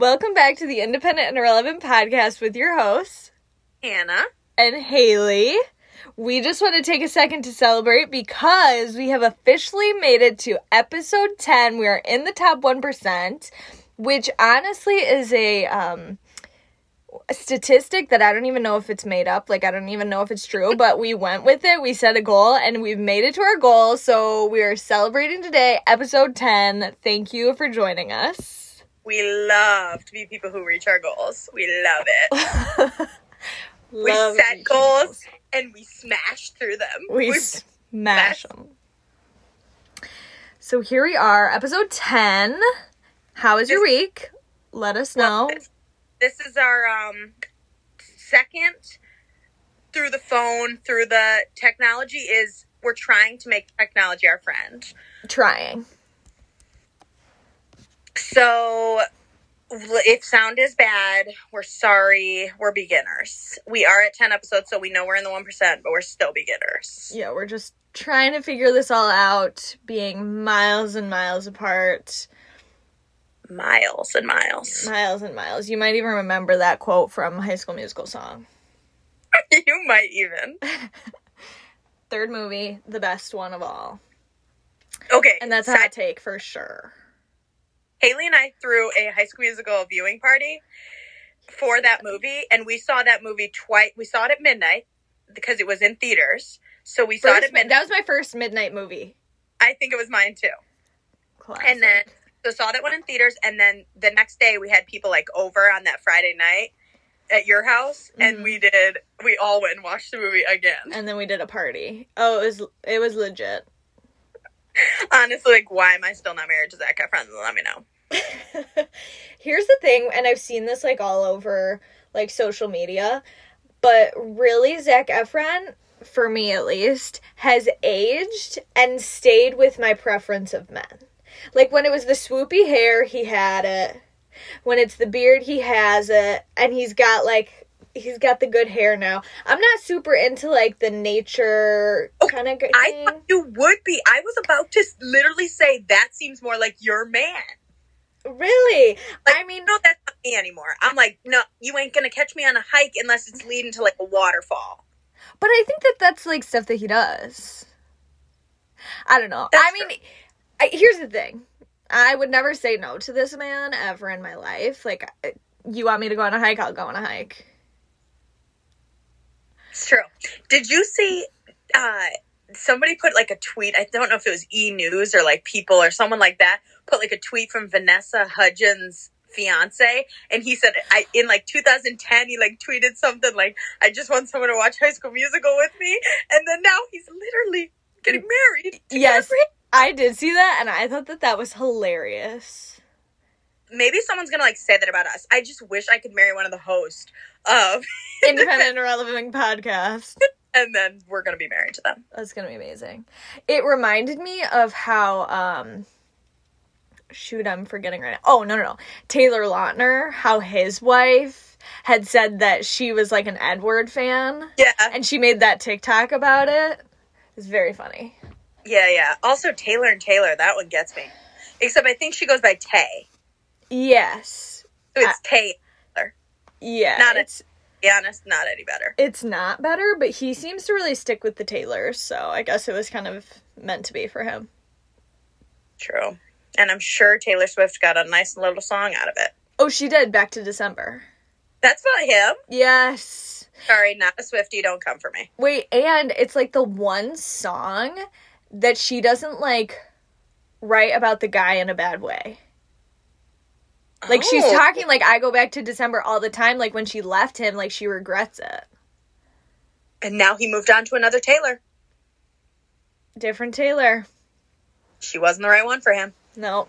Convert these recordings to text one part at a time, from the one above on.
Welcome back to the Independent and Irrelevant podcast with your hosts, Hannah. and Haley. We just want to take a second to celebrate because we have officially made it to episode 10. We are in the top 1%, which honestly is a um a statistic that I don't even know if it's made up. Like I don't even know if it's true, but we went with it. We set a goal and we've made it to our goal. So we are celebrating today, episode 10. Thank you for joining us. We love to be people who reach our goals. We love it. We Love set these goals and we smash through them. we smash them. So here we are, episode 10. How is was your week? Let us know. This, this is our um second through the phone, through the technology is we're trying to make technology our friend. Trying. So if sound is bad, we're sorry. We're beginners. We are at 10 episodes, so we know we're in the 1%, but we're still beginners. Yeah, we're just trying to figure this all out, being miles and miles apart. Miles and miles. Miles and miles. You might even remember that quote from High School Musical song. you might even. Third movie, the best one of all. Okay. And that's a hot take for sure. Haley and I threw a high school musical viewing party for that movie, and we saw that movie twice. We saw it at midnight because it was in theaters. So we saw it at midnight. that was my first midnight movie. I think it was mine too. Classic. And then so saw that one in theaters, and then the next day we had people like over on that Friday night at your house, Mhm. and we did. We all went and watched the movie again. and then we did a party. Oh, it was it was legit. Honestly, like, why am I still not married to Zac Efron? Let me know. Here's the thing, and I've seen this like all over like social media, but really Zac Efron, for me at least, has aged and stayed with my preference of men. Like when it was the swoopy hair, he had it. When it's the beard, he has it, and he's got like he's got the good hair now. I'm not super into like the nature oh, kind of I thing. thought you would be. I was about to literally say that seems more like your man. Really? Like, I mean, no, that's not me anymore. I'm like, no, you ain't gonna catch me on a hike unless it's leading to like a waterfall. But I think that that's like stuff that he does. I don't know. That's I mean, I, here's the thing. I would never say no to this man ever in my life. Like, you want me to go on a hike? I'll go on a hike. It's true. Did you see? uh Somebody put like a tweet. I don't know if it was E News or like People or someone like that. Put like a tweet from Vanessa Hudgens' fiance, and he said, "I in like 2010, he like tweeted something like, I just want someone to watch High School Musical with me,' and then now he's literally getting married. Yes. Jeffrey. I did see that, and I thought that that was hilarious. Maybe someone's gonna like say that about us. I just wish I could marry one of the hosts of, Independent Irrelevant podcast. and then we're gonna be married to them. That's gonna be amazing. It reminded me of how um shoot, I'm forgetting right now. Oh no no no. Taylor Lautner, how his wife had said that she was like an Edward fan Yeah, and she made that TikTok about it. It's very funny. yeah, yeah. Also, Taylor and Taylor, that one gets me. Except I think she goes by Tay. Yes. So it's Tay. Yeah. Not it's To be honest, not any better. it's not better, but he seems to really stick with the Taylors, so I guess it was kind of meant to be for him. True. And I'm sure Taylor Swift got a nice little song out of it. Oh, she did back to December. That's about him. Yes. Sorry, not a Swiftie. Don't come for me. Wait, and it's like the one song that she doesn't like write about the guy in a bad way. Like she's Oh. talking like I go back to December all the time like when she left him like she regrets it. And now he moved on to another Taylor. Different Taylor. She wasn't the right one for him. No.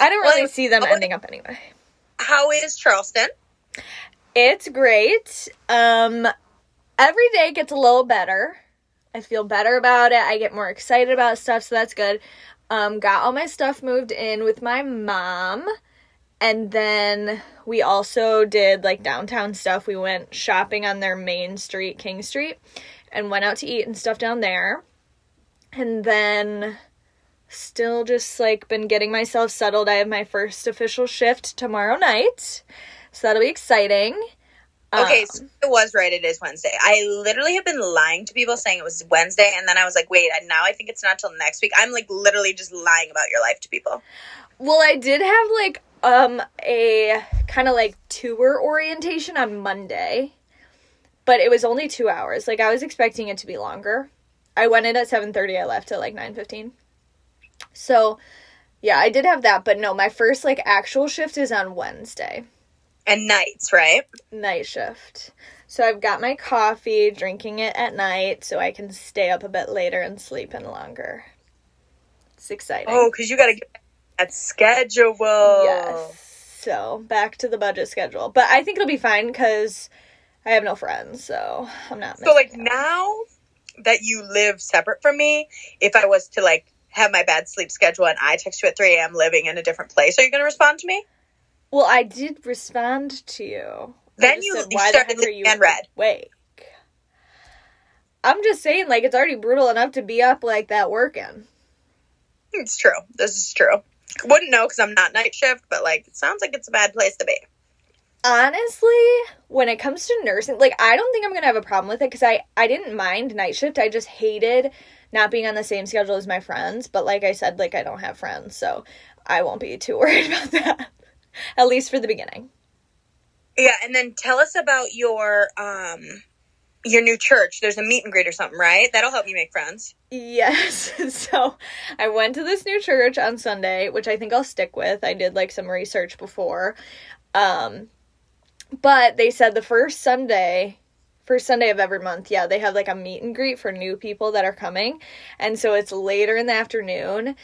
I don't Well, really see them well- ending up anyway. How is Charleston? It's great. Um every day gets a little better. I feel better about it. I get more excited about stuff, so that's good. Um got all my stuff moved in with my mom. And then we also did like downtown stuff. We went shopping on their main street, King Street, and went out to eat and stuff down there. And then Still just like been getting myself settled. I have my first official shift tomorrow night. So that'll be exciting. Okay, Um, so it was right. It is Wednesday. I literally have been lying to people saying it was Wednesday, and then I was like, wait, and now I think it's not till next week. I'm like literally just lying about your life to people. Well, I did have like um a kind of like tour orientation on Monday, but it was only 2 hours. Like I was expecting it to be longer. I went in at 7:30, I left at like 9:15. So, yeah, I did have that, but no, my first like actual shift is on Wednesday. And nights, right? Night shift. So I've got my coffee, drinking it at night so I can stay up a bit later and sleep in longer. It's exciting. Oh, because you got to get that schedule. Yes. So back to the budget schedule, but I think it'll be fine because I have no friends, so I'm not. So like out. now that you live separate from me, if I was to like have my bad sleep schedule and I text you at 3 a.m. living in a different place, are you going to respond to me? Well, I did respond to you. Then you- said, you "Why the started the you and read." awake?" I'm just saying, like it's already brutal enough to be up like that working. It's true. This is true. Wouldn't know because I'm not night shift, but like it sounds like it's a bad place to be. honestly when it comes to nursing like i don't think i'm gonna have a problem with it because i i didn't mind night shift i just hated not being on the same schedule as my friends but like i said like i don't have friends so i won't be too worried about that at least for the beginning Yeah, and then tell us about your um your new church. There's a meet and greet or something, right? That'll help you make friends. yes so i went to this new church on sunday which i think i'll stick with i did like some research before um but they said the first sunday first Sunday of every month, yeah, they have like a meet and greet for new people that are coming. And so it's later in the afternoon.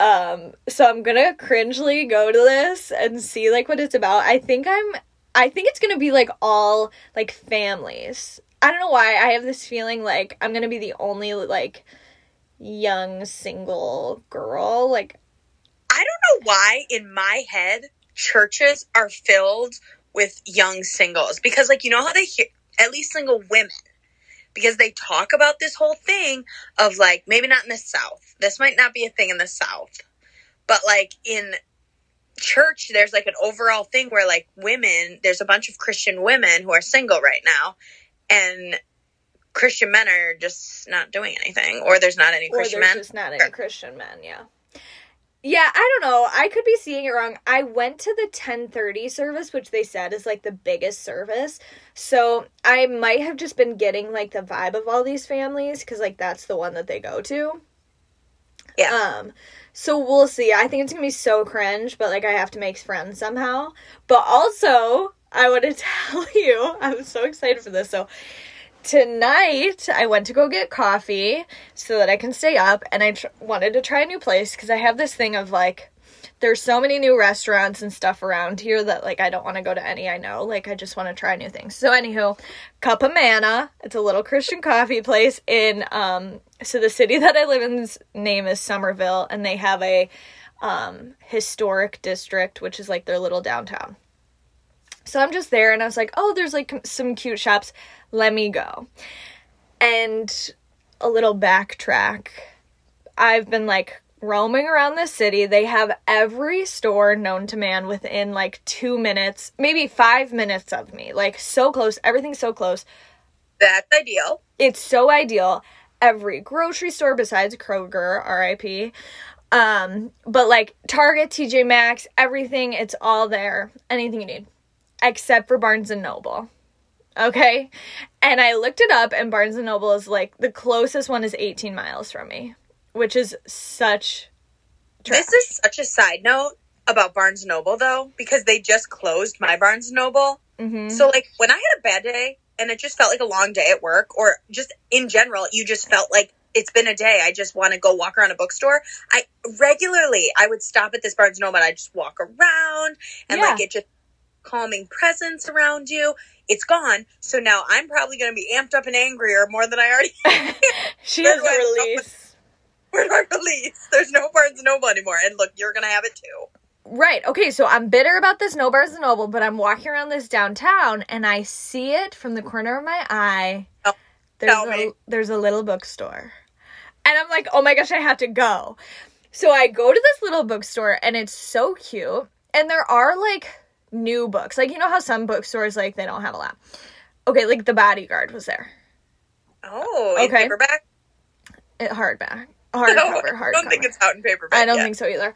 Um, so I'm gonna cringely go to this and see like what it's about. I think I'm I think it's gonna be like all like families. I don't know why I have this feeling like I'm gonna be the only like young single girl. Like I don't know why in my head churches are filled with young singles because like you know how they hear at least single women because they talk about this whole thing of like maybe not in the south. This might not be a thing in the south. But like in church there's like an overall thing where like women there's a bunch of Christian women who are single right now and Christian men are just not doing anything or there's not any or Christian there's men. just not any Christian men, yeah. Yeah, I don't know. I could be seeing it wrong. I went to the 1030 service, which they said is like the biggest service. So I might have just been getting like the vibe of all these families because like that's the one that they go to. Yeah. Um, so we'll see. I think it's gonna be so cringe, but like I have to make friends somehow. But also, I want to tell you, I'm so excited for this. So tonight I went to go get coffee so that I can stay up, and I tr- wanted to try a new place because I have this thing of like. There's so many new restaurants and stuff around here that like I don't want to go to any I know. Like I just want to try new things. So anywho, Cup of Manna. It's a little Christian coffee place in um so the city that I live in's name is Summerville and they have a um historic district which is like their little downtown. So I'm just there and I was like, "Oh, there's like some cute shops. Let me go." And a little backtrack. I've been like roaming around the city. They have every store known to man within like 2 minutes, maybe 5 minutes of me. Like so close. Everything's so close That's ideal. it's so ideal. Every grocery store besides Kroger, RIP. Um, but like Target, TJ Maxx, everything, it's all there. Anything you need. Except for Barnes and Noble. Okay? And I looked it up and Barnes and Noble is like the closest one is 18 miles from me, which is such trash. This is such a side note about Barnes and Noble though, because they just closed my Barnes and Noble. Mhm. So like when I had a bad day and it just felt like a long day at work, or just in general, you just felt like it's been a day. I just want to go walk around a bookstore. I regularly I would stop at this Barnes and Noble and I just walk around and Yeah. like it just calming presence around you. It's gone. So now I'm probably gonna be amped up and angrier more than I already she Where has do a release. were I release. There's no Barnes and Noble anymore. And look, you're gonna have it too. Right. Okay. So I'm bitter about this no Barnes and Noble, but I'm walking around this downtown and I see it from the corner of my eye. Oh, there's tell a me. there's a little bookstore, and I'm like, oh my gosh, I have to go. So I go to this little bookstore and it's so cute. And there are like new books. Like you know how some bookstores like they don't have a lot. Okay, like The Bodyguard was there. Oh, Okay. paperback? It hardback. No, Hardcover, I don't think it's out in paperback. I don't yet. think so either.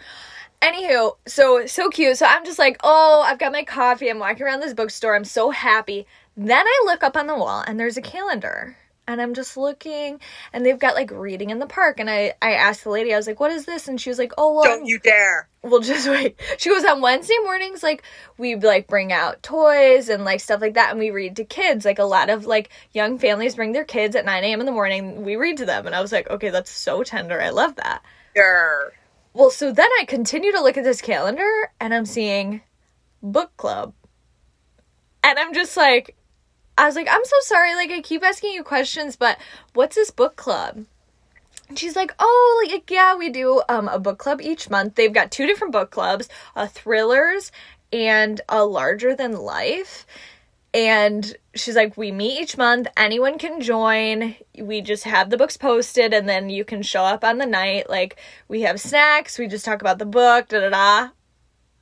Anywho, so so cute. So I'm just like, oh, I've got my coffee. I'm walking around this bookstore. I'm so happy. Then I look up on the wall and there's a calendar. And I'm just looking and they've got like reading in the park. And I, I asked the lady, I was like, what is this? And she was like, oh, well, Don't you dare. well, just wait. She goes on Wednesday mornings, like we like bring out toys and like stuff like that, and we read to kids. Like a lot of like young families bring their kids at 9 a.m. in the morning. We read to them, and I was like, okay, that's so tender. I love that. Grr. Well, so then I continue to look at this calendar, and I'm seeing book club, and I'm just like, I was like, I'm so sorry. Like I keep asking you questions, but what's this book club? And she's like, oh, like yeah, we do um a book club each month. They've got two different book clubs, a thrillers and a larger than life. And she's like, we meet each month. Anyone can join. We just have the books posted, and then you can show up on the night. Like we have snacks. We just talk about the book. Da da da.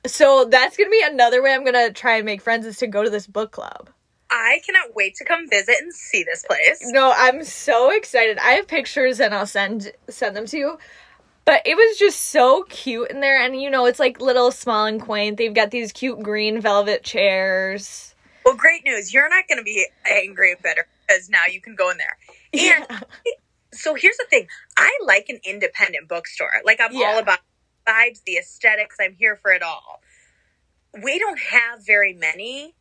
So that's gonna be another way I'm gonna try and make friends is to go to this book club. I cannot wait to come visit and see this place. No, I'm so excited. I have pictures and I'll send send them to you. But it was just so cute in there and you know, it's like little small and quaint. They've got these cute green velvet chairs. Well, great news. You're not going to be angry and bitter because now you can go in there. And Yeah. so here's the thing I like an independent bookstore. Like, I'm Yeah. all about vibes, the aesthetics. I'm here for it all. We don't have very many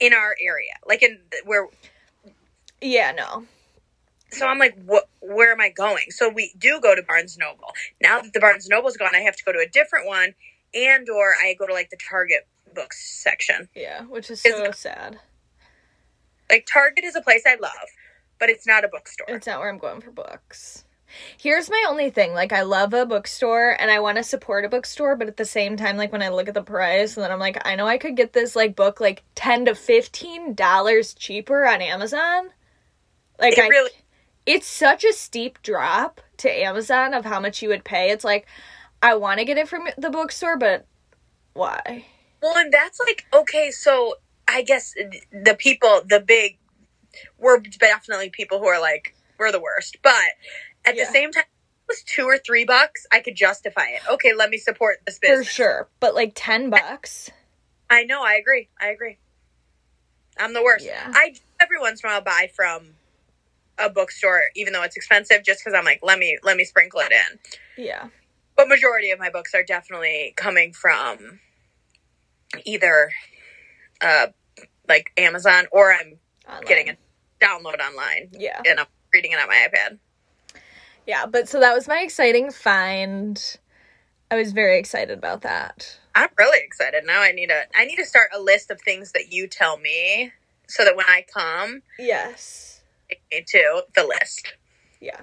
in our area. Like, in where Yeah, no. so I'm like, what? Where am I going? So we do go to Barnes Noble. Now that the Barnes Noble's gone, I have to go to a different one, and or I go to like the Target books section. Yeah, which is so sad. Like Target is a place I love, but it's not a bookstore. It's not where I'm going for books. Here's my only thing. Like, I love a bookstore and I want to support a bookstore, but at the same time, like, when I look at the price, and then I'm like, I know I could get this, like, book, like, 10 to $15 cheaper on Amazon. Like, It I. really- It's such a steep drop to Amazon of how much you would pay. It's like, I want to get it from the bookstore, but why? Well, and that's like okay. So I guess the people, the big, we're definitely people who are like we're the worst. But at Yeah. the same time, it was two or three bucks, I could justify it. Okay, let me support this business. For sure. But, like, 10 bucks? I know. I agree. I agree. I'm the worst. Yeah. I every once in a while buy from a bookstore, even though it's expensive, just because I'm like, let me let me sprinkle it in. Yeah. But majority of my books are definitely coming from either uh like Amazon or I'm Online. getting a download online Yeah. and I'm reading it on my iPad. Yeah, but so that was my exciting find. I was very excited about that. I'm really excited. Now I need a I need to start a list of things that you tell me so that when I come Yes. me to the list. Yeah.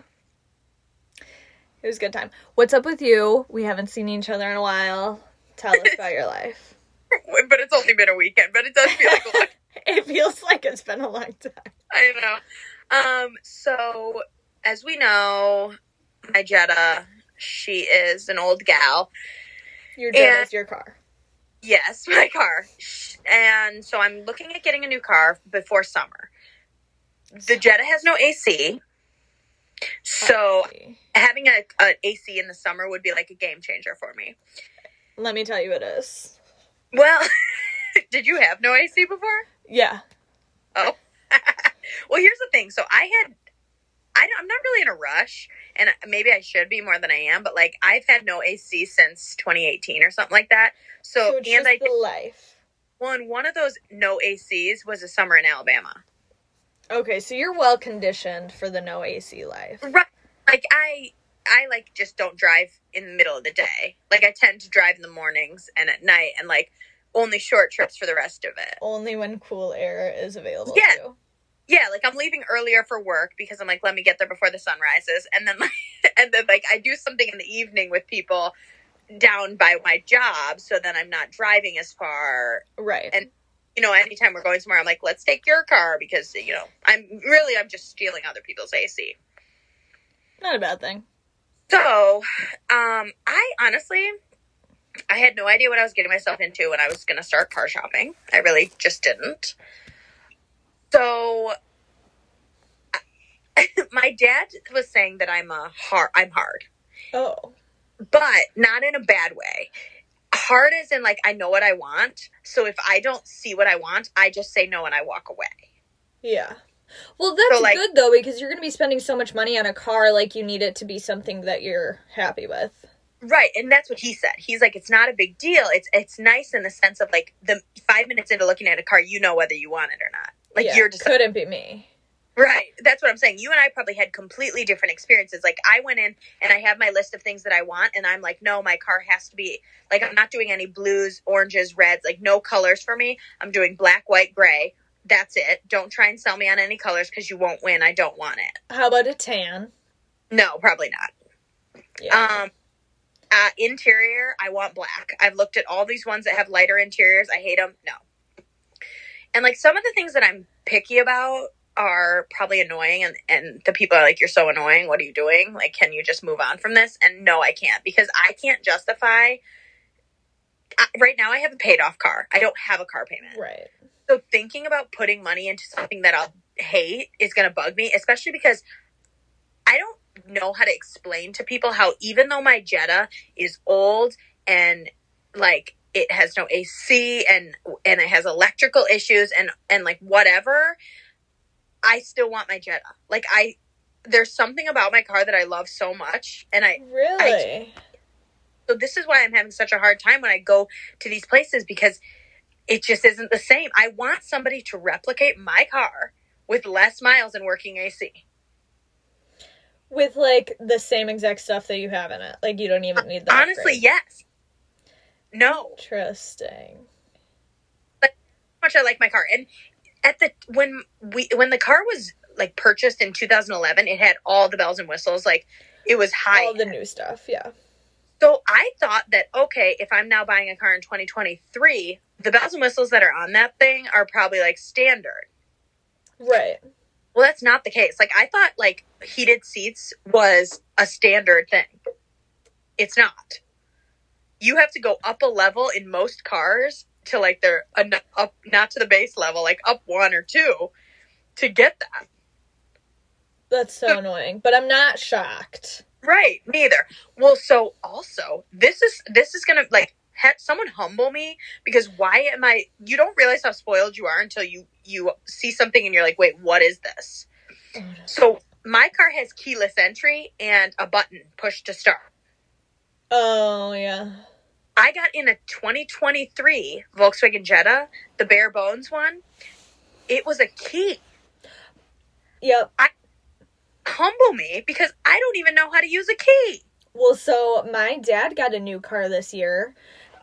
It was a good time. What's up with you? We haven't seen each other in a while. Tell us about your life. But it's only been a weekend, but it does feel like a lot. It feels like it's been a long time. I know. Um, so as we know, my Jetta, she is an old gal. Your jet And- is your car. Yes, my car. And so I'm looking at getting a new car before summer. The Jetta has no AC. So having a, a AC in the summer would be like a game changer for me. let me tell you it is. Well, did you have no AC before? Yeah. Oh. well, here's the thing. So I had, I, I'm not really in a rush, and maybe I should be more than I am, but like I've had no AC since 2018 or something like that. So, So and just I, the life. one, one of those no ACs was a summer in Alabama. Okay, so you're well conditioned for the no AC life. Right. Like I, I like just don't drive in the middle of the day. Like I tend to drive in the mornings and at night and like only short trips for the rest of it. Only when cool air is available Yeah. to you. Yeah, like I'm leaving earlier for work because I'm like, let me get there before the sun rises, and then like, and then like I do something in the evening with people down by my job, so then I'm not driving as far. Right. And- You know, anytime we're going somewhere, I'm like, let's take your car because you know I'm really I'm just stealing other people's AC. Not a bad thing. So, um, I honestly, I had no idea what I was getting myself into when I was going to start car shopping. I really just didn't. So, my dad was saying that I'm a hard. I'm hard, Oh. but not in a bad way. Hard as in like I know what I want. So if I don't see what I want, I just say no and I walk away. Yeah. Well, that's So, like- good though because you're going to be spending so much money on a car like you need it to be something that you're happy with. Right, and that's what he said. He's like, it's not a big deal. It's it's nice in the sense of like the five minutes into looking at a car, you know whether you want it or not. Like Yeah, you're just couldn't be me. right. That's what I'm saying. You and I probably had completely different experiences. Like I went in and I have my list of things that I want, and I'm like, no, my car has to be like I'm not doing any blues, oranges, reds, like no colors for me. I'm doing black, white, gray. That's it. Don't try and sell me on any colors because you won't win. I don't want it. How about a tan? No, probably not. Yeah. Um, uh, interior, I want black. I've looked at all these ones that have lighter interiors. I hate them. No. And like some of the things that I'm picky about are probably annoying, and and the people are like, "You're so annoying. What are you doing? Like, can you just move on from this?" And no, I can't because I can't justify. I, right now, I have a paid off car. I don't have a car payment. right. So thinking about putting money into something that I'll hate is going to bug me, especially because I don't know how to explain to people how even though my Jetta is old and like it has no AC and and it has electrical issues and and like whatever, I still want my Jetta. Like I there's something about my car that I love so much and I Really? I, so this is why I'm having such a hard time when I go to these places because it just isn't the same. I want somebody to replicate my car with less miles and working AC. With like the same exact stuff that you have in it. Like you don't even need that. Honestly, yes. No, Interesting. how much I like my car. And at the when we when the car was like purchased in 2011, it had all the bells and whistles. Like it was high. All the new stuff, yeah. So I thought that okay, if I'm now buying a car in 2023, the bells and whistles that are on that thing are probably like standard. Right. Well, that's not the case. Like I thought like heated seats was a standard thing. It's not. You have to go up a level in most cars to like their uh, up not to the base level, like up one or two to get that. That's so annoying. But I'm not shocked. Right, neither. Well, so also, this is this is going to like have someone humble me because why am I you don't realize how spoiled you are until you you see something and you're like, "Wait, what is this?" So, my car has keyless entry and a button push to start. Oh yeah. I got in a 2023 Volkswagen Jetta, the bare bones one. It was a key. Yep. Humble me because I don't even know how to use a key. Well, so my dad got a new car this year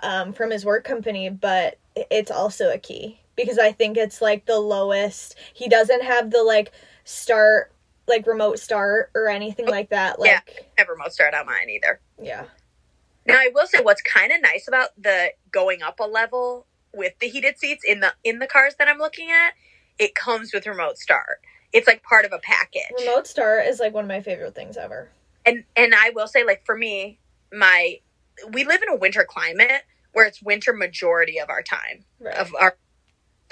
um, from his work company, but it's also a key because I think it's like the lowest. He doesn't have the like start, like remote start or anything like that. Yeah. Like, Never remote start on mine either. yeah. Now I will say what's kind of nice about the going up a level with the heated seats in the in the cars that I'm looking at, it comes with remote start. It's like part of a package. Remote start is like one of my favorite things ever. And and I will say like for me, my we live in a winter climate where it's winter majority of our time Right. of our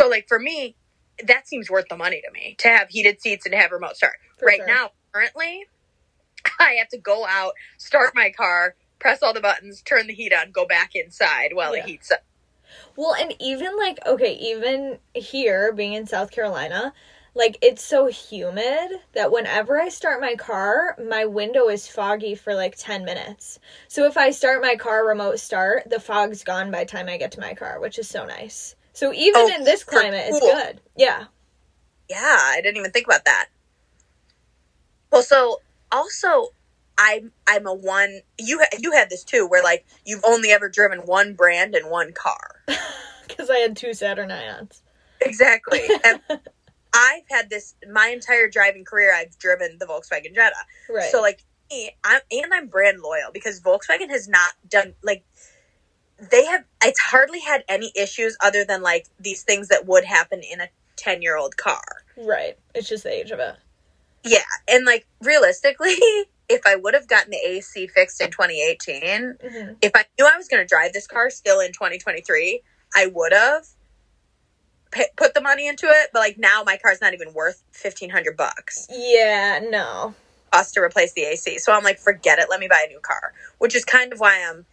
so like for me that seems worth the money to me to have heated seats and to have remote start. For right sure. now currently I have to go out, start my car, press all the buttons, turn the heat on, go back inside while Yeah. it heats up. Well, and even like okay, even here being in South Carolina, like it's so humid that whenever I start my car, my window is foggy for like 10 minutes. So if I start my car remote start, the fog's gone by the time I get to my car, which is so nice. So even Oh, in this climate, it's good. Yeah. Yeah, I didn't even think about that. Well, so also I'm I'm a one you you had this too where like you've only ever driven one brand and one car. Cuz I had two Saturn Ions. Exactly. and I've had this my entire driving career I've driven the Volkswagen Jetta. Right. So like me, I'm and I'm brand loyal because Volkswagen has not done like they have it's hardly had any issues other than like these things that would happen in a 10 year old car. right. It's just the age of it. Yeah, and like realistically, if I would have gotten the AC fixed in 2018, hmm if I knew I was going to drive this car still in 2023, I would have put the money into it. But like now, my car's not even worth 1500 bucks Yeah, no. cost to replace the AC. So I'm like, forget it. Let me buy a new car, which is kind of why I'm.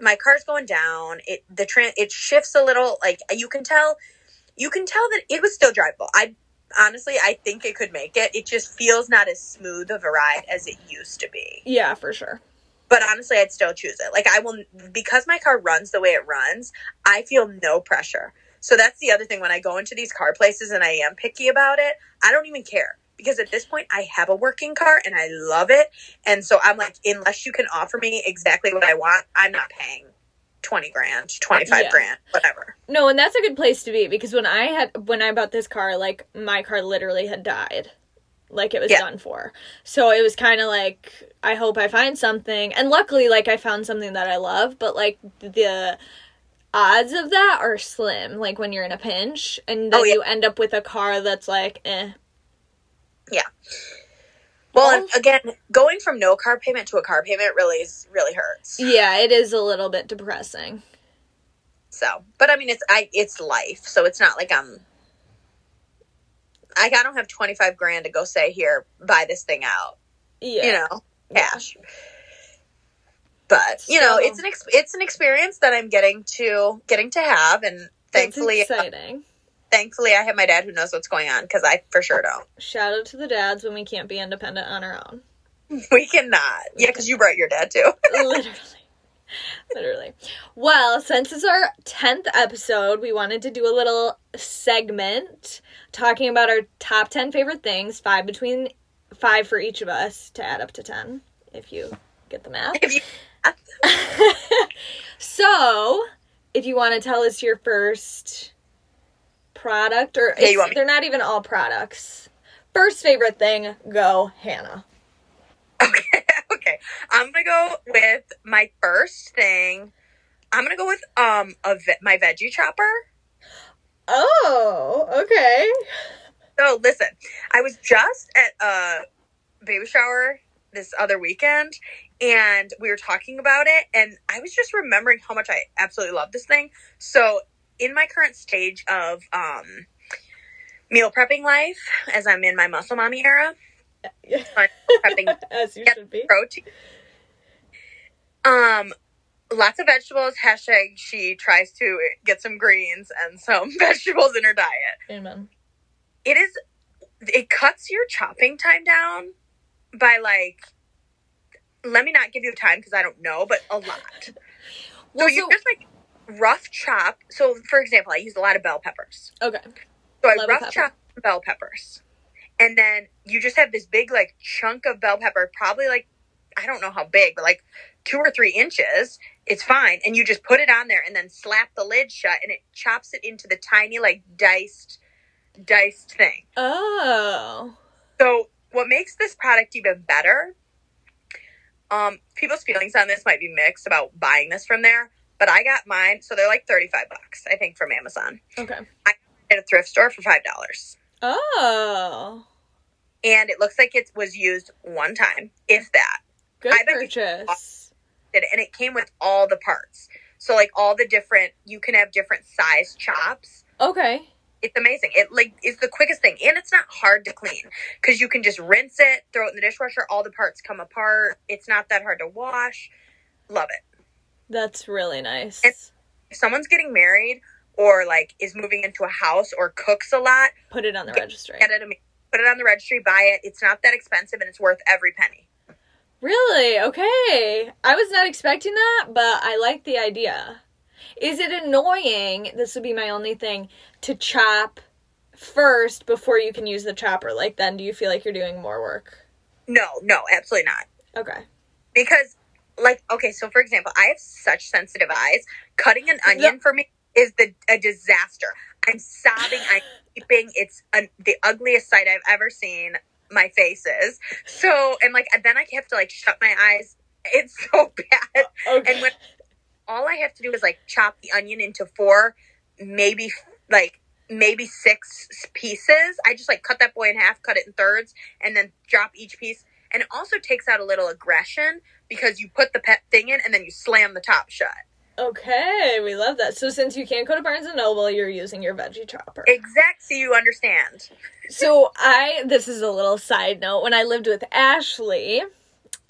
My car's going down. It the tran it shifts a little. Like you can tell, you can tell that it was still drivable. I honestly, I think it could make it. It just feels not as smooth of a ride as it used to be. Yeah, for sure. But honestly, I'd still choose it. Like I will because my car runs the way it runs. I feel no pressure. So that's the other thing when I go into these car places and I am picky about it. I don't even care because at this point I have a working car and I love it. And so I'm like, unless you can offer me exactly what I want, I'm not paying twenty grand, twenty five Yeah. grand, whatever. No, and that's a good place to be because when I had when I bought this car, like my car literally had died. Like it was Yeah. done for. So it was kind of like I hope I find something. And luckily like I found something that I love, but like the odds of that are slim like when you're in a pinch and then Oh, yeah. you end up with a car that's like eh. Well, and again, going from no car payment to a car payment really is really hurts. Yeah, it is a little bit depressing. So, but I mean, it's I it's life, so it's not like I'm. Like I don't have twenty five grand to go say here buy this thing out. Yeah. you know, cash. But you know, it's an ex- it's an experience that I'm getting to getting to have, and thankfully, uh, exciting. Thankfully, I have my dad who knows what's going on because I for sure don't. Shout out to the dads when we can't be independent on our own. We cannot, yeah, because you brought your dad too. Literally. Literally. Well, since it's our 10th episode, we wanted to do a little segment talking about our top 10 favorite things, five between five for each of us to add up to 10, if you get the math. if you, so, if you want to tell us your first product, or Yeah, you want me- they're not even all products. First favorite thing, go, Hannah. okay, okay, I'm gonna go with my first thing. I'm gonna go with um a ve- my veggie chopper. Oh, okay. So listen, I was just at a baby shower this other weekend and we were talking about it and I was just remembering how much I absolutely love this thing. So in my current stage of um meal prepping life as I'm in my muscle mommy era, I'm prepping As you should be. protein. Um lots of vegetables, hashtag she tries to get some greens and some vegetables in her diet. Amen. it is it cuts your chopping time down by like let me not give you time because i don't know but a lot so Well, you so- just like rough chop so for example i use a lot of bell peppers okay. so i Love rough pepper. chop bell peppers and then you just have this big like chunk of bell pepper probably like i don't know how big but like two or three inches it's fine and you just put it on there and then slap the lid shut and it chops it into the tiny like diced diced thing Oh. So, what makes this product even better? Um, people's feelings on this might be mixed about buying this from there, but I got mine, so they're like thirty-five bucks, I think, from Amazon Okay. I at a thrift store for five dollars, Oh. and it looks like it was used one time, if that. Good I bet purchase. Did it- And it came with all the parts, so like all the different, you can have different size chops. Okay. It's amazing. It like is the quickest thing, and it's not hard to clean because you can just rinse it, throw it in the dishwasher. All the parts come apart. It's not that hard to wash. Love it. That's really nice. And- If someone's getting married or like is moving into a house or cooks a lot, Put it on the registry. get it. Put it on the registry. Buy it. It's not that expensive, and it's worth every penny. Really? Okay. I was not expecting that, but I like the idea. Is it annoying? This would be my only thing to chop first before you can use the chopper. Like, then do you feel like you're doing more work? No, no, absolutely not. Okay. Because, like, okay, so for example, I have such sensitive eyes. Cutting an onion for me is the a disaster. I'm sobbing. I'm weeping. It's a, the ugliest sight I've ever seen. My face is so, and like then I have to like shut my eyes. It's so bad. Uh, okay. And when all I have to do is like chop the onion into four, maybe like maybe six pieces. I just like cut that boy in half, cut it in thirds, and then drop each piece. And it also takes out a little aggression because you put the pet thing in and then you slam the top shut. Okay, we love that. So since you can't go to Barnes and Noble, you're using your veggie chopper. Exact. So you understand. So I this is a little side note. When I lived with Ashley,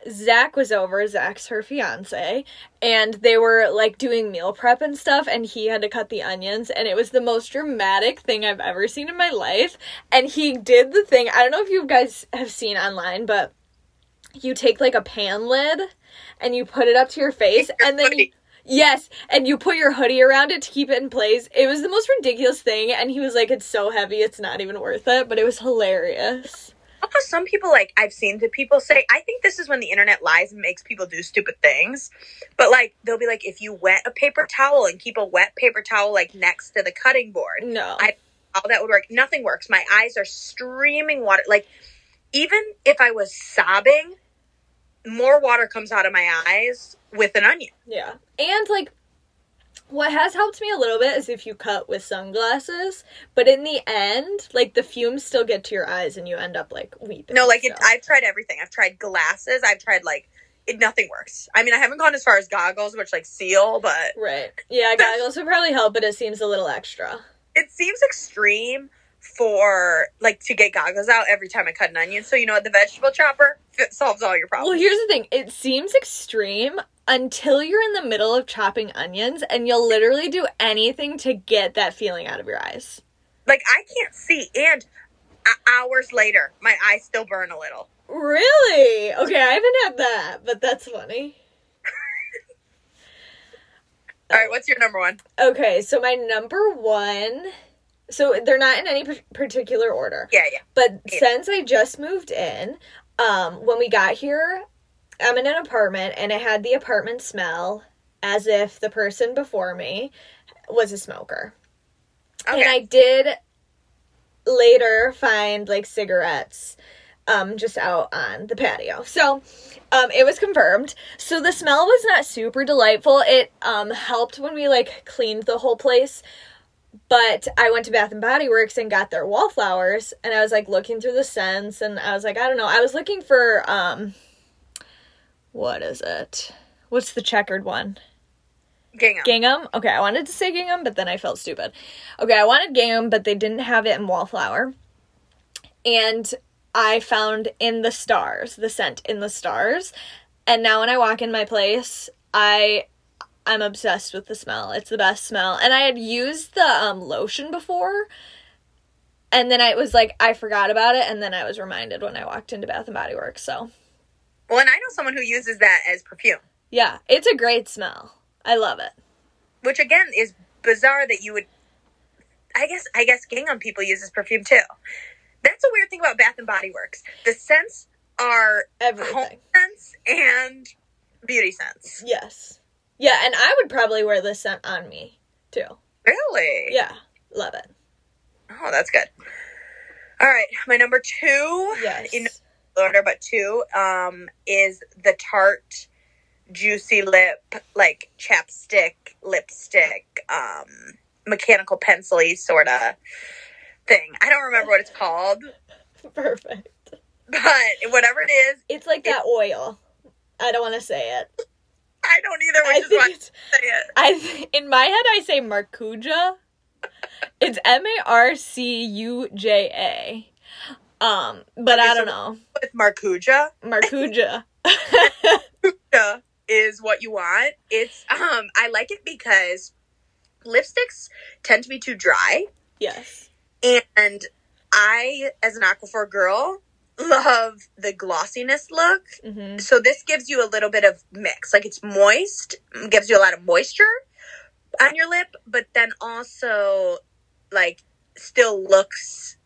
Zach was over, Zach's her fiance, and they were like doing meal prep and stuff, and he had to cut the onions, and it was the most dramatic thing I've ever seen in my life. And he did the thing, I don't know if you guys have seen online, but you take like a pan lid and you put it up to your face, and then you, Yes, and you put your hoodie around it to keep it in place. It was the most ridiculous thing, and he was like, "It's so heavy, it's not even worth it." But it was hilarious. Also, some people like I've seen the people say, I think this is when the internet lies and makes people do stupid things. But like they'll be like, if you wet a paper towel and keep a wet paper towel like next to the cutting board, No, I- how that would work. Nothing works. My eyes are streaming water. Like even if I was sobbing, more water comes out of my eyes with an onion. yeah, and like. What has helped me a little bit is if you cut with sunglasses, but in the end, like the fumes still get to your eyes and you end up like weeping. No, like it. I've tried everything. I've tried glasses. I've tried like it. Nothing works. I mean, I haven't gone as far as goggles, which like seal, but Right. Yeah, goggles would probably help, but it seems a little extra. it seems extreme for like to get goggles out every time I cut an onion. So you know what? The vegetable chopper solves all your problems. Well, here's the thing. It seems extreme until you're in the middle of chopping onions and you'll literally do anything to get that feeling out of your eyes. like I can't see, and hours later, my eyes still burn a little. Really? Okay, I haven't had that, but that's funny. All right, what's your number one? Okay, so my number one. So they're not in any par- particular order. Yeah, yeah. But Yeah. since I just moved in, um, when we got here, I'm in an apartment and it had the apartment smell as if the person before me was a smoker. Okay. And I did later find like cigarettes um just out on the patio. So um it was confirmed. So the smell was not super delightful. It um helped when we like cleaned the whole place. But I went to Bath and Body Works and got their wallflowers and I was like looking through the scents and I was like, I don't know. I was looking for um what is it? What's the checkered one? Gingham. Gingham. Okay, I wanted to say gingham, but then I felt stupid. Okay, I wanted gingham, but they didn't have it in wallflower. And I found in the stars, the scent in the stars. And now when I walk in my place, I I'm obsessed with the smell. It's the best smell. And I had used the um, lotion before. And then I was like, I forgot about it, and then I was reminded when I walked into Bath and Body Works. So well, and I know someone who uses that as perfume, yeah, it's a great smell. I love it. which again is bizarre that you would. I guess I guess gingham people use as perfume too. That's a weird thing about Bath and Body Works. The scents are home Everything. scents and beauty scents. Yes. Yeah, and I would probably wear this scent on me too. Really? Yeah, love it. Oh, that's good. All right, my number two Yes. in order, but two um is the Tarte Juicy Lip like chapstick lipstick um mechanical pencil-y sort of thing. I don't remember what it's called, Perfect. but whatever it is, It's like that oil. I don't want to say it. I don't either. I Which is think why I say it. I th- in my head I say Marcuja. It's M A R C U J A. Um, but Okay, I don't so- know. With Marcuja, Marcuja. Marcuja is what you want. It's um, I like it because lipsticks tend to be too dry. yes. And I, as an Aquaphor girl, love the glossiness look. hmm So this gives you a little bit of mix. Like it's moist, gives you a lot of moisture on your lip, but then also like still looks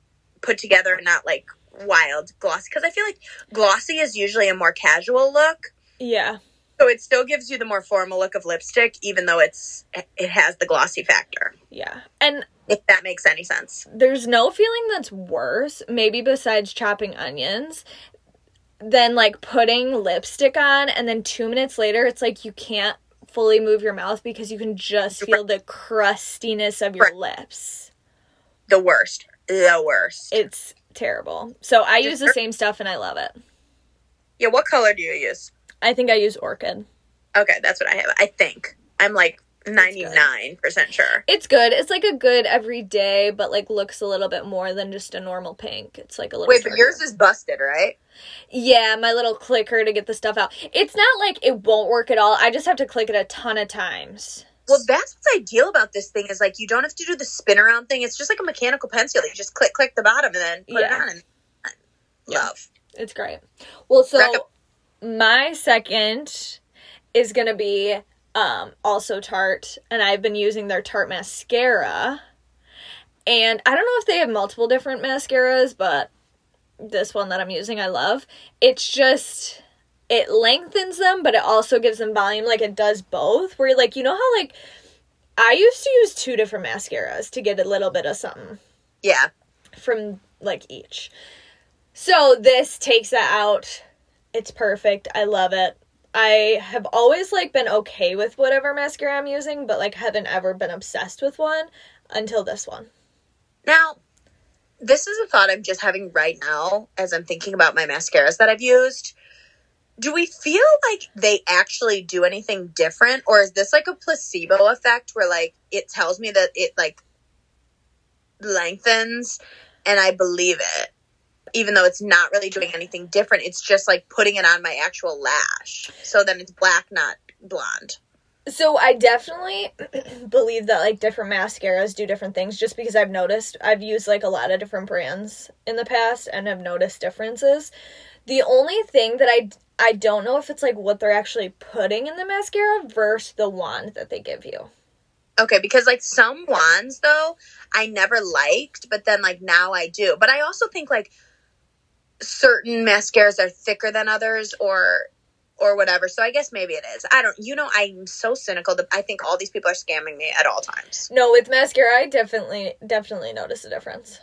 put together and not like wild glossy. Because I feel like glossy is usually a more casual look. Yeah. So it still gives you the more formal look of lipstick, even though it's it has the glossy factor. Yeah. And If that makes any sense. there's no feeling that's worse, maybe besides chopping onions, than like putting lipstick on and then two minutes later it's like you can't fully move your mouth because you can just feel the crustiness of your lips. The worst. The worst. It's terrible. So I use the same stuff and I love it. Yeah, what color do you use? I think I use Orchid. Okay, that's what I have. I think. I'm like 99% sure. It's good. It's like a good everyday, but like looks a little bit more than just a normal pink. It's like a little. Wait, but yours is busted, right? Yeah, my little clicker to get the stuff out. It's not like it won't work at all. I just have to click it a ton of times. Well, that's what's ideal about this thing is like you don't have to do the spin around thing. It's just like a mechanical pencil. You just click, click the bottom, and then put Yeah. it on. And Yeah. love. It's great. Well, so up- my second is gonna be um also Tarte, and I've been using their Tarte mascara. And I don't know if they have multiple different mascaras, but this one that I'm using I love. It's just it lengthens them, but it also gives them volume. Like it does both. Where like you know how like I used to use two different mascaras to get a little bit of something Yeah. from like each. So this takes that out. It's perfect. I love it. I have always like been okay with whatever mascara I'm using, but like haven't ever been obsessed with one until this one. Now, this is a thought I'm just having right now as I'm thinking about my mascaras that I've used. Do we feel like they actually do anything different, or is this like a placebo effect where like it tells me that it like lengthens and I believe it, even though it's not really doing anything different? It's just like putting it on my actual lash, so then it's black, not blonde. So I definitely believe that like different mascaras do different things just because I've noticed I've used like a lot of different brands in the past and have noticed differences. The only thing that I I don't know if it's like what they're actually putting in the mascara versus the wand that they give you. Okay, because like some wands though, I never liked, but then like now I do. But I also think like certain mascaras are thicker than others or or whatever. So I guess maybe it is. I don't you know, I'm so cynical that I think all these people are scamming me at all times. No, with mascara I definitely definitely notice a difference.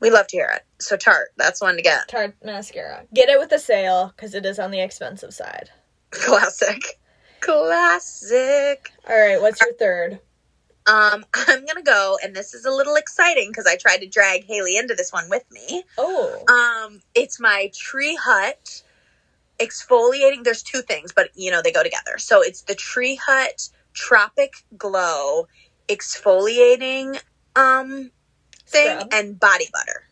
We love to hear it. So Tarte, that's one to get. Tarte mascara. Get it with a sale because it is on the expensive side. Classic. Classic. All right, what's your third? Um, I'm gonna go, and this is a little exciting because I tried to drag Haley into this one with me. Oh, Um, it's my Tree Hut exfoliating. There's two things, but you know they go together. So it's the Tree Hut Tropic Glow exfoliating um thing Scrub. and body butter.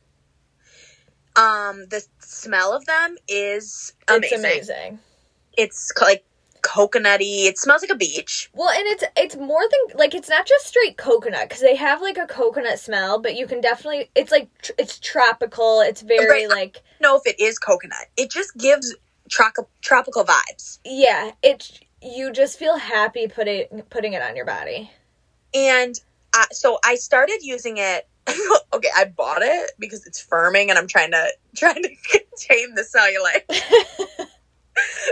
Um, the smell of them is amazing. it's amazing. It's like coconutty. It smells like a beach. Well, and it's it's more than like it's not just straight coconut because they have like a coconut smell, but you can definitely it's like tr- it's tropical. It's very Right. like no, if it is coconut. It just gives troc- tropical vibes. yeah. It you just feel happy putting putting it on your body. And uh, so I started using it. okay, I bought it because it's firming, and I'm trying to trying to contain the cellulite.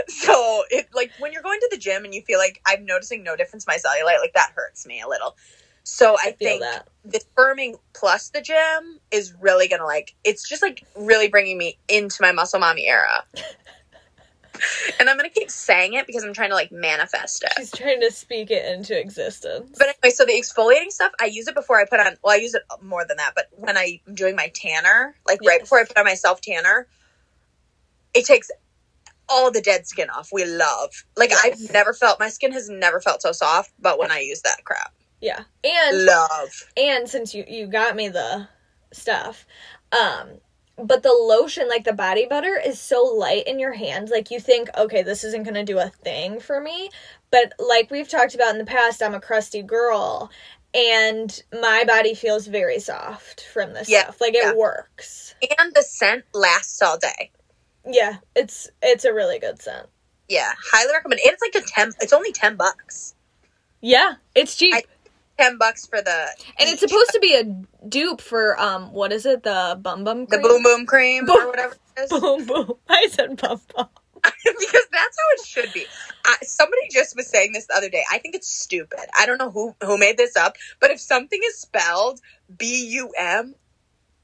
So it like when you're going to the gym and you feel like I'm noticing no difference in my cellulite, like that hurts me a little. So I, I feel think that. the firming plus the gym is really gonna like it's just like really bringing me into my muscle mommy era. and I'm gonna keep saying it because I'm trying to like manifest it. She's trying to speak it into existence. But anyway, so the exfoliating stuff, I use it before I put on. Well, I use it more than that, but when I'm doing my tanner, like right before I put on my self tanner, it takes all the dead skin off. We love. Like Yes. I've never felt my skin has never felt so soft, but when I use that crap, yeah, and love. and since you you got me the stuff um but the lotion like the body butter is so light in your hands like you think okay this isn't going to do a thing for me but like we've talked about in the past I'm a crusty girl and my body feels very soft from this Yeah, stuff like it yeah. works And the scent lasts all day. Yeah it's it's a really good scent Yeah, highly recommend. And it's like a ten. It's only ten bucks. yeah it's cheap I- Ten bucks for the and it's supposed to be a dupe for um what is it the bum bum the boom boom cream Boom. or whatever it is. boom boom i said bum bum because that's how it should be. I, somebody just was saying this the other day. I think it's stupid. I don't know who who made this up, but if something is spelled B U M,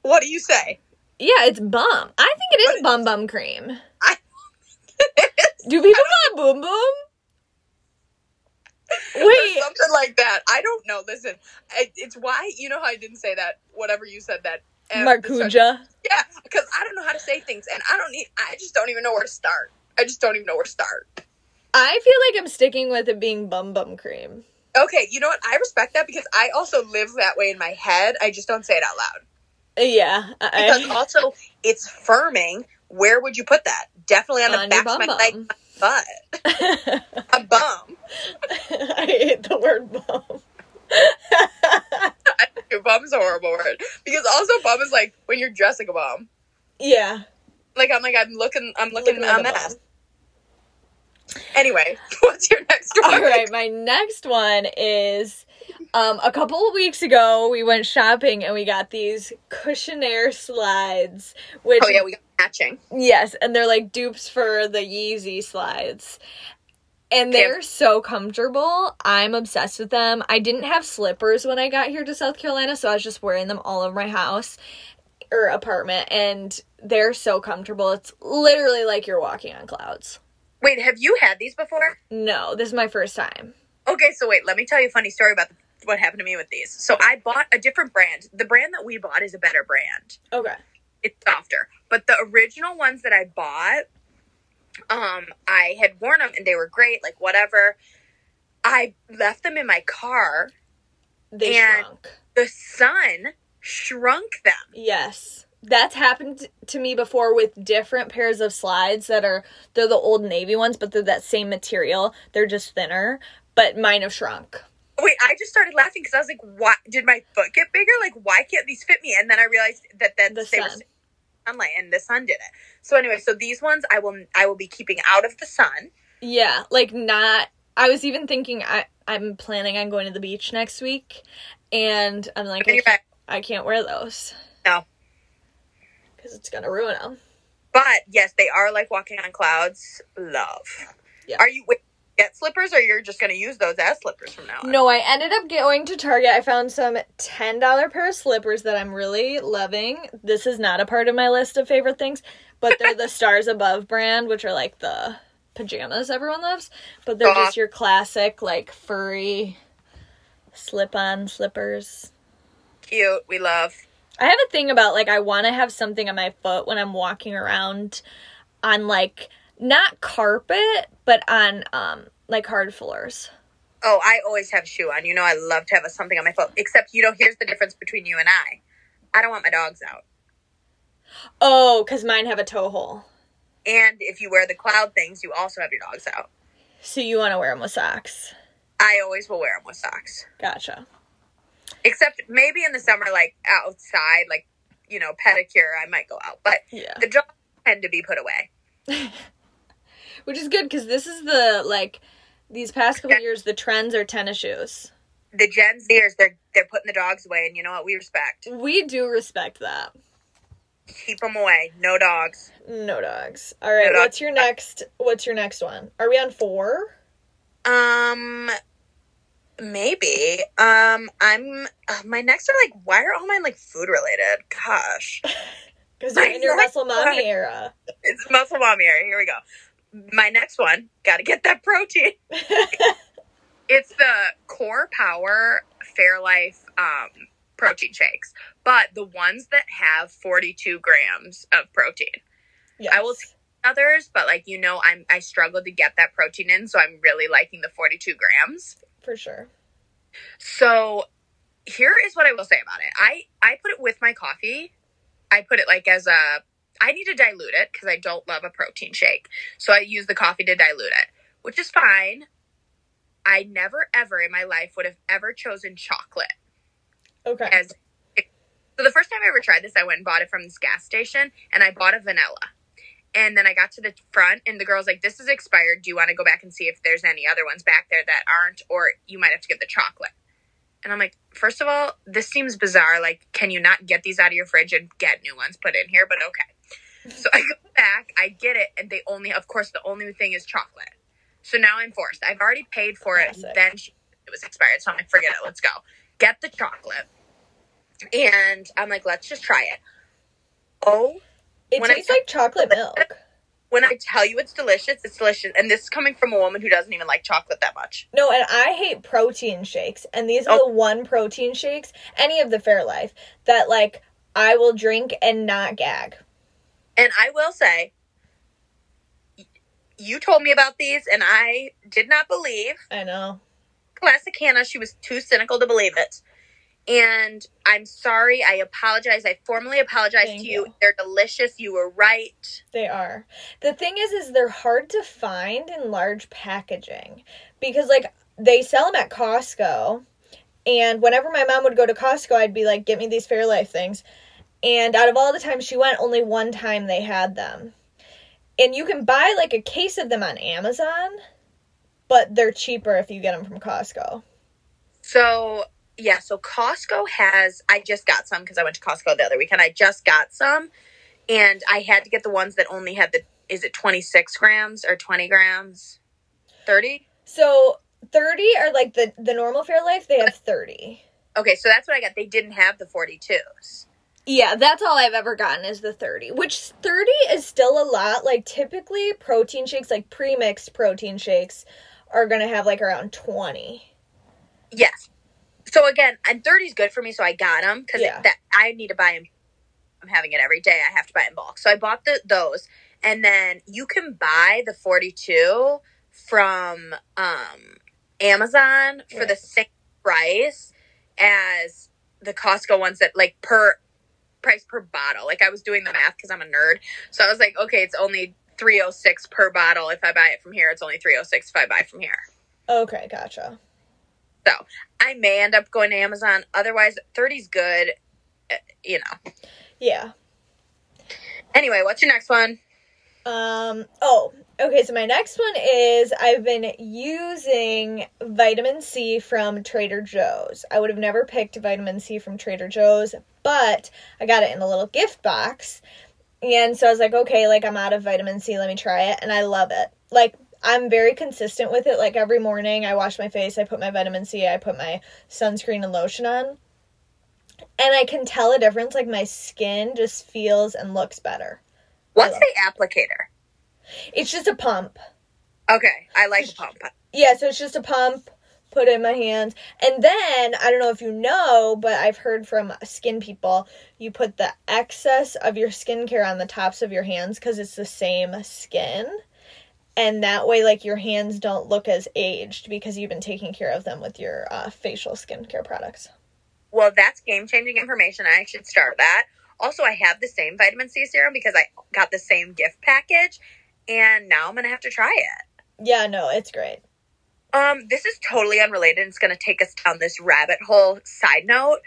what do you say? Yeah, it's bum. I think it is bum bum cream. I- Do people call it boom boom? Or Wait, something like that. I don't know. Listen, it, it's why you know how I didn't say that. Whatever you said that um, And Marcuja. yeah, because I don't know how to say things, and I don't need. I just don't even know where to start. I just don't even know where to start. I feel like I'm sticking with it being bum bum cream. Okay, you know what? I respect that because I also live that way in my head. I just don't say it out loud. Yeah. Because also, it's firming. Where would you put that? Definitely on the On your back of my bum leg, my butt. A bum. I hate the word bum. I think bum's a horrible word because also bum is like when you're dressing a bum. yeah. Like I'm like I'm looking I'm looking, Looking like a a mess. Anyway, what's your next one? All right, my next one is um a couple of weeks ago we went shopping and we got these cushionaire slides which Oh yeah, we got matching. yes, and they're like dupes for the Yeezy slides. And they're so comfortable. I'm obsessed with them. I didn't have slippers when I got here to South Carolina, so I was just wearing them all over my house or apartment and they're so comfortable. It's literally like you're walking on clouds. Wait, have you had these before? No, this is my first time. Okay, so wait, let me tell you a funny story about what happened to me with these. So I bought a different brand. The brand that we bought is a better brand. Okay. It's softer. But the original ones that I bought, um, I had worn them and they were great, like whatever. I left them in my car. They And- shrunk. The sun shrunk them. Yes. That's happened to me before with different pairs of slides that are they're the old navy ones, but they're that same material. They're just thinner, but mine have shrunk. Wait, I just started laughing because I was like, "Why did my foot get bigger? Like, why can't these fit me?" And then I realized that then The they were sun. sunlight, and the sun did it. So anyway, so these ones I will I will be keeping out of the sun. Yeah, like not I was even thinking I I'm planning on going to the beach next week and I'm like I can't. I can't wear those. No. Cuz it's to ruin them. But yes, they are like walking on clouds. Love. Yeah. Are you wait, get slippers, or you're just gonna use those as slippers from now on? No, I ended up going to Target. I found some $10 pair of slippers that I'm really loving. This is not a part of my list of favorite things, but they're the Stars Above brand, which are like the pajamas everyone loves, but they're just uh-huh. your classic like furry slip-on slippers. Cute. We love. I have a thing about like I want to have something on my foot when I'm walking around on like not carpet, but on um like hard floors. Oh, I always have a shoe on. You know, I love to have a, something on my foot. Except, you know, here's the difference between you and I. I don't want my dogs out. Oh, cuz mine have a toe hole. And if you wear the cloud things, you also have your dogs out. So you want to wear them with socks. I always will wear them with socks. Gotcha. Except maybe in the summer, like outside, like, you know, pedicure, I might go out. But Yeah. the dogs tend to be put away. Which is good cuz this is the like these past couple years the trends are tennis shoes. The Gen Zers, they're they're putting the dogs away, and you know what? We respect. We do respect that. Keep them away. No dogs. No dogs. All right, No dogs. what's your next what's your next one? Are we on 4? Um, maybe. Um, I'm. Uh, my next are like. Why are all mine like food related? Gosh, Cuz you're in your muscle mommy era. it's muscle mommy area. Here we go. My next one. Got to get that protein. It's the Core Power Fairlife um, protein shakes, but the ones that have 42 grams of protein. yes. I will take others, but like you know, I'm I struggled to get that protein in, so I'm really liking the 42 grams. For sure. So here is what I will say about it. I I put it with my coffee. I put it like as a I need to dilute it because I don't love a protein shake. So I use the coffee to dilute it, which is fine. I never ever in my life would have ever chosen chocolate Okay. as so the first time I ever tried this, I went and bought it from this gas station and I bought a vanilla. And then I got to the front and the girl's like, This is expired. Do you want to go back and see if there's any other ones back there that aren't, or you might have to get the chocolate? And I'm like, first of all, this seems bizarre. Like, can you not get these out of your fridge and get new ones put in here? But okay. So I go back, I get it, and they only, of course, the only thing is chocolate. So now I'm forced. I've already paid for it. Classic. Then she, it was expired. So I'm like, forget it. Let's go. Get the chocolate. And I'm like, let's just try it. Oh, It when I- tastes like chocolate milk. when I tell you it's delicious, it's delicious. And this is coming from a woman who doesn't even like chocolate that much. No, and I hate protein shakes. And these are Oh. the one protein shakes, any of the Fairlife, that like I will drink and not gag. And I will say, you told me about these, and I did not believe. I know. Classic Hannah, she was too cynical to believe it. And I'm sorry. I apologize. I formally apologize Thank to you. you. They're delicious. You were right. They are. The thing is, is they're hard to find in large packaging because, like, they sell them at Costco. And whenever my mom would go to Costco, I'd be like, "Get me these Fairlife things." And out of all the times she went, only one time they had them. And you can buy like a case of them on Amazon, but they're cheaper if you get them from Costco. So yeah, so Costco has. I just got some because I went to Costco the other weekend. I just got some, and I had to get the ones that only had the. Is it twenty six grams or twenty grams? Thirty. So 30 are like the the normal Fairlife, they have 30. Okay, so that's what I got. They didn't have the forty twos. Yeah, that's all I've ever gotten is the 30, which 30 is still a lot. Like typically protein shakes, like pre-mixed protein shakes are going to have like around 20. Yes. So again, and thirty is good for me, so I got them because Yeah. that I need to buy them. I'm having it every day. I have to buy in bulk, so I bought the those, and then you can buy the 42 from um, Amazon for the same price as the Costco ones that like per price per bottle. Like I was doing the math because I'm a nerd, so I was like, okay, it's only 306 per bottle if I buy it from here. It's only 306 if I buy from here. Okay, gotcha. So I may end up going to Amazon. Otherwise, 30's good. Uh, You know. Yeah. Anyway, what's your next one? Um oh, okay, so my next one is I've been using vitamin C from Trader Joe's. I would have never picked vitamin C from Trader Joe's, but I got it in a little gift box. And so I was like, okay, like I'm out of vitamin C, let me try it, and I love it. Like I'm very consistent with it. Like every morning I wash my face, I put my vitamin C, I put my sunscreen and lotion on. And I can tell a difference like my skin just feels and looks better. What's the applicator? It's just a pump. Okay, I like pump. Yeah, so it's just a pump, put it in my hands. And then, I don't know if you know, but I've heard from skin people, you put the excess of your skincare on the tops of your hands because it's the same skin. And that way, like, your hands don't look as aged because you've been taking care of them with your uh, facial skincare products. Well, that's game changing information. I should start that. Also, I have the same vitamin C serum because I got the same gift package, and now I'm gonna have to try it. Yeah, no, it's great. Um, this is totally unrelated. It's gonna take us down this rabbit hole. Side note,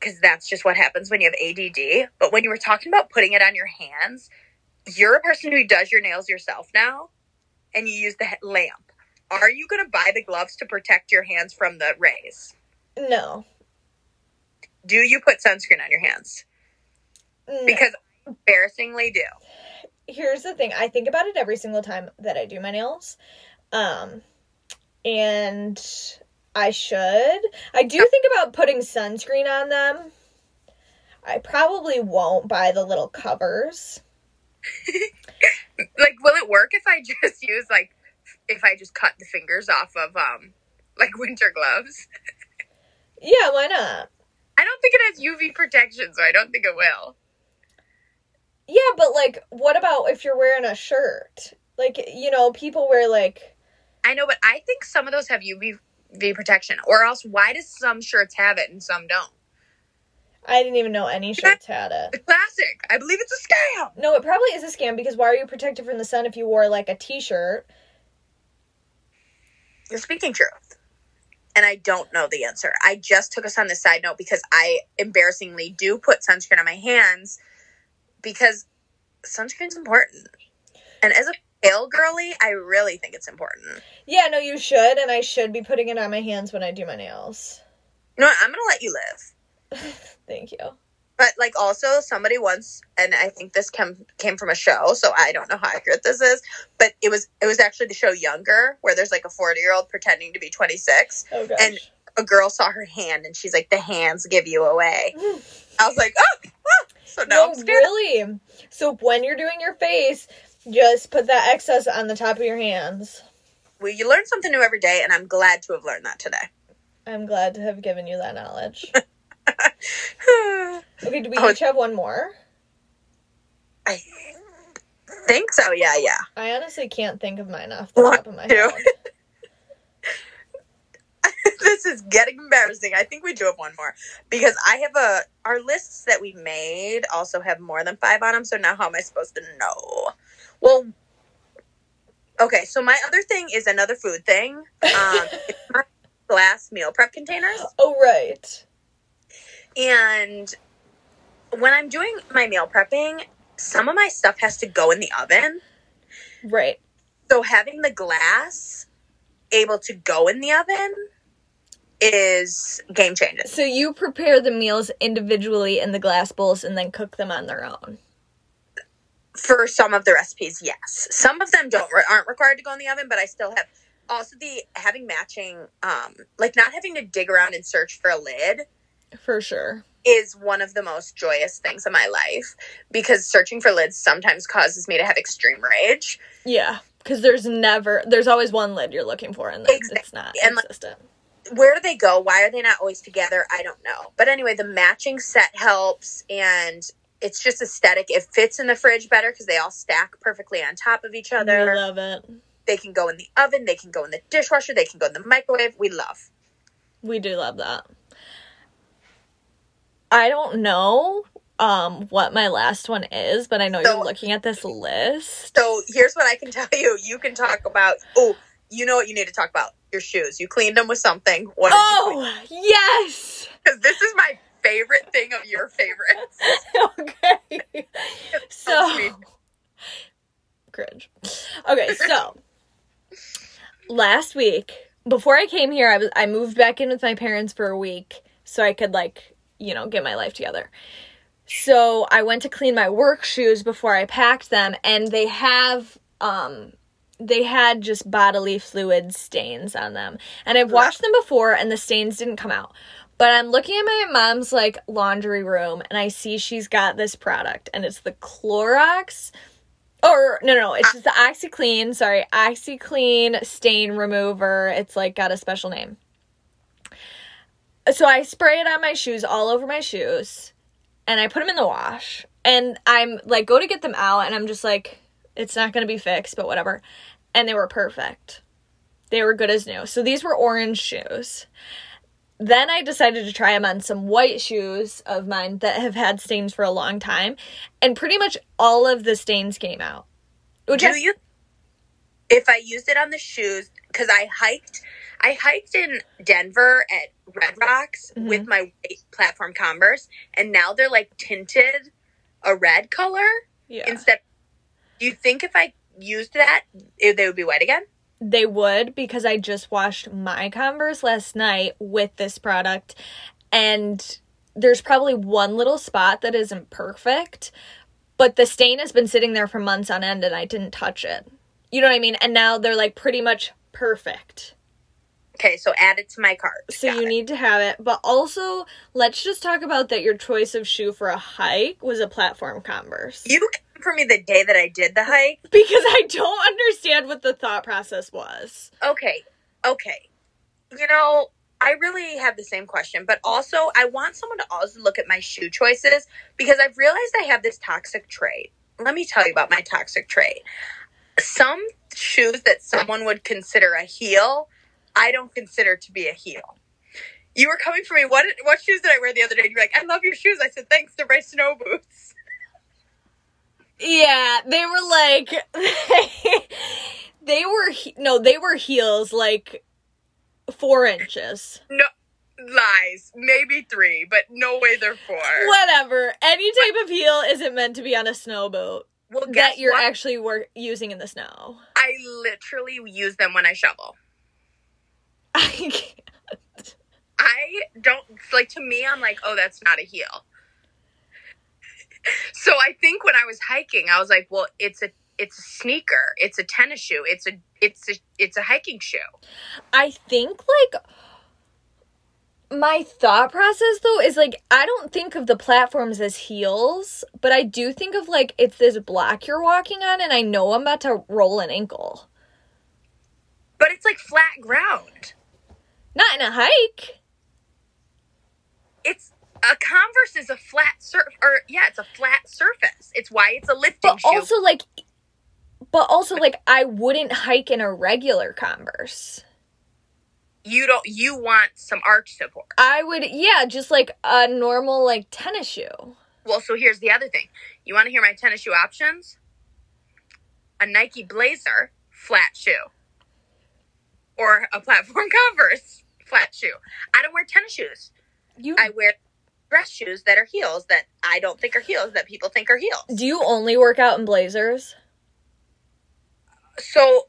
because that's just what happens when you have ADD. But when you were talking about putting it on your hands, you're a person who does your nails yourself now, and you use the lamp. Are you gonna buy the gloves to protect your hands from the rays? No. Do you put sunscreen on your hands? no. Because I embarrassingly do. here's the thing i think about it every single time that i do my nails um and i should i do think about putting sunscreen on them i probably won't buy the little covers Like, will it work if I just use like if I just cut the fingers off of um like winter gloves? yeah why not I don't think it has UV protection, so I don't think it will. yeah but like what about if you're wearing a shirt like you know people wear like I know, but I think some of those have UV protection, or else why does some shirts have it and some don't? I didn't even know any shirts had it classic. I believe it's a scam. no it probably is a scam because why are you protected from the sun if you wore like a t-shirt You're speaking truth. And I don't know the answer. I just took us on this side note because I embarrassingly do put sunscreen on my hands because sunscreen's important. And as a pale girly, I really think it's important. Yeah, no, you should, and I should be putting it on my hands when I do my nails. You know what? I'm gonna let you live. Thank you. But like also somebody once and I think this came came from a show, so I don't know how accurate this is, but it was it was actually the show Younger, where there's like a forty year old pretending to be twenty six. Oh gosh. And- A girl saw her hand and she's like, The hands give you away. I was like, Oh, ah. so now no, I'm scared. really. So when you're doing your face, just put that excess on the top of your hands. Well, you learn something new every day, and I'm glad to have learned that today. I'm glad to have given you that knowledge. Okay, do we Oh, each have one more? I think so. Yeah, yeah. I honestly can't think of mine off the One, top of my two. head. this is getting embarrassing. I think we do have one more because I have a our lists that we made also have more than five on them. So now how am I supposed to know? Well, okay. So my other thing is another food thing. Um, glass meal prep containers, Oh right. And when I'm doing my meal prepping, some of my stuff has to go in the oven. Right. So having the glass able to go in the oven is game changing. So you prepare the meals individually in the glass bowls and then cook them on their own. For some of the recipes, yes. Some of them don't aren't required to go in the oven, but I still have also the having matching um like not having to dig around and search for a lid For sure. is one of the most joyous things in my life because searching for lids sometimes causes me to have extreme rage. Yeah. Because there's never, there's always one lid you're looking for, and Exactly. it's not And, like, consistent. where do they go? Why are they not always together? I don't know. But anyway, the matching set helps and it's just aesthetic. It fits in the fridge better because they all stack perfectly on top of each I other. love it. They can go in the oven, they can go in the dishwasher, they can go in the microwave. We love. We do love that. I don't know um what my last one is, but I know So- you're looking at this list. So here's what I can tell you. You can talk about oh, you know what you need to talk about? Your shoes. You cleaned them with something. What Oh, yes. because this is my favorite thing of your favorites. okay. So cringe. Okay, so last week before I came here, I was I moved back in with my parents for a week so I could like, you know, get my life together. So I went to clean my work shoes before I packed them and they have um they had just bodily fluid stains on them. And I've washed them before and the stains didn't come out. But I'm looking at my mom's like laundry room and I see she's got this product and it's the Clorox or no, no, it's just the OxiClean. Sorry, OxiClean stain remover. It's like got a special name. So I spray it on my shoes, all over my shoes, and I put them in the wash. And I'm like, go to get them out, and I'm just like, it's not gonna be fixed, but whatever. And they were perfect. They were good as new. So these were orange shoes. Then I decided to try them on some white shoes of mine that have had stains for a long time, and pretty much all of the stains came out. Which Do I- you? If I used it on the shoes, because I hiked, I hiked in Denver at Red Rocks Mhm. with my white platform Converse, and now they're like tinted a red color yeah. instead. Do you think if I used that, if they would be white again? They would because I just washed my Converse last night with this product and there's probably one little spot that isn't perfect, but the stain has been sitting there for months on end and I didn't touch it. You know what I mean? And now they're like pretty much perfect. Okay, so add it to my cart. So Got you it. need to have it. But also, let's just talk about that your choice of shoe for a hike was a platform Converse. You came for me the day that I did the hike. because I don't understand what the thought process was. Okay, okay. You know, I really have the same question, but also I want someone to also look at my shoe choices because I've realized I have this toxic trait. Let me tell you about my toxic trait. Some shoes that someone would consider a heel, I don't consider to be a heel. You were coming for me. What what shoes did I wear the other day? You're like, I love your shoes. I said, thanks. They're my snow boots. Yeah, they were like they were no, they were heels like four inches. No lies, maybe three, but no way they're four. Whatever. Any type of heel isn't meant to be on a snow boat Well, that you're what? actually wor- using in the snow. I literally use them when I shovel. I can't. I don't like to me. I'm like, oh, that's not a heel. so I think when I was hiking, I was like, well, it's a it's a sneaker, it's a tennis shoe, it's a it's a it's a hiking shoe. I think like my thought process though is like I don't think of the platforms as heels, but I do think of like it's this block you're walking on and I know I'm about to roll an ankle. But it's like flat ground. Not in a hike. It's a Converse is a flat surf, or yeah, it's a flat surface. It's why it's a lifting But shoe. also like but also like I wouldn't hike in a regular Converse. You don't. You want some arch support. I would yeah, just like a normal like tennis shoe. Well, so here's the other thing. You want to hear my tennis shoe options? A Nike Blazer flat shoe, or a platform Converse flat shoe. I don't wear tennis shoes. You I wear dress shoes that are heels that I don't think are heels that people think are heels. do you only work out in blazers? So,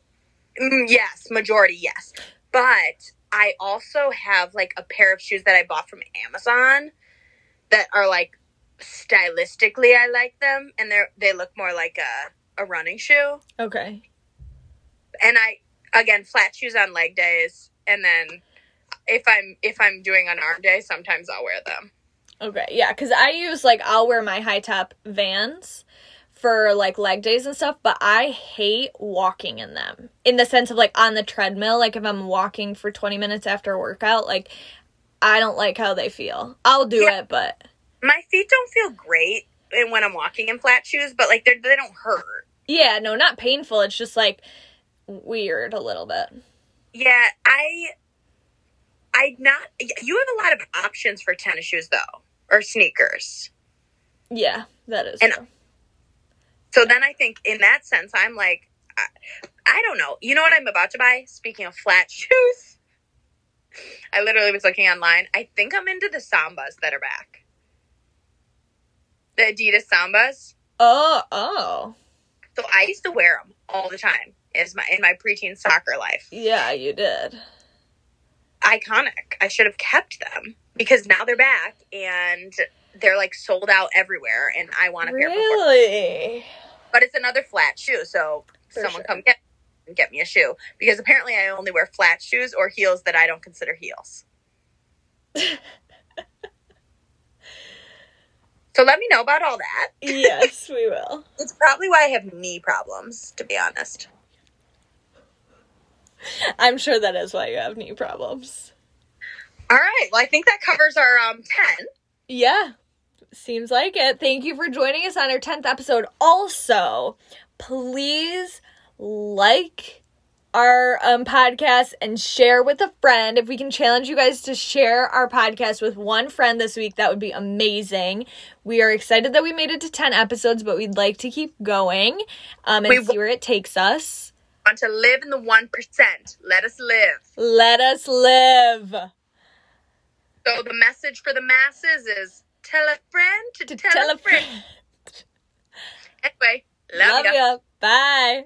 mm, yes, majority yes. But I also have like a pair of shoes that I bought from Amazon that are like stylistically I like them and they're they look more like a a running shoe. Okay. And I again flat shoes on leg days and then if I'm if I'm doing an arm day, sometimes I'll wear them. Okay, yeah, because I use like I'll wear my high top vans for like leg days and stuff, but I hate walking in them in the sense of like on the treadmill. Like if I'm walking for 20 minutes after a workout, like I don't like how they feel. I'll do Yeah. it, but My feet don't feel great when I'm walking in flat shoes, but like they they don't hurt. yeah, no, not painful. It's just like weird a little bit. Yeah, I I not you have a lot of options for tennis shoes though or sneakers. Yeah, that is And- true. So then I think in that sense I'm like I, I don't know. You know what I'm about to buy? Speaking of flat shoes. I literally was looking online. I think I'm into the Sambas that are back. The Adidas Sambas. Oh, oh. So I used to wear them all the time. Is my in my preteen soccer life. Yeah, you did. iconic. I should have kept them because now they're back and they're like sold out everywhere and I want a pair before. Really? But it's another flat shoe, so For someone sure. come get get me a shoe because apparently I only wear flat shoes or heels that I don't consider heels. so let me know about all that. yes, we will. It's probably why I have knee problems, to be honest. I'm sure that is why you have knee problems. All right. Well, I think that covers our um 10. Yeah, seems like it. Thank you for joining us on our 10th episode. Also, please like our um, podcast and share with a friend. If we can challenge you guys to share our podcast with one friend this week, that would be amazing. We are excited that we made it to 10 episodes, but we'd like to keep going um, and We see where it takes us. Want to live in the 1%. Let us live. Let us live. So the message for the masses is tell a friend to, To tell, a friend. Anyway, love, Love ya. ya. Bye.